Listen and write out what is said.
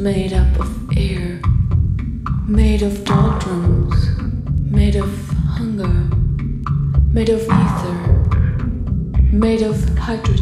made up of air, made of doldrums, made of hunger, made of ether, made of hydrogen.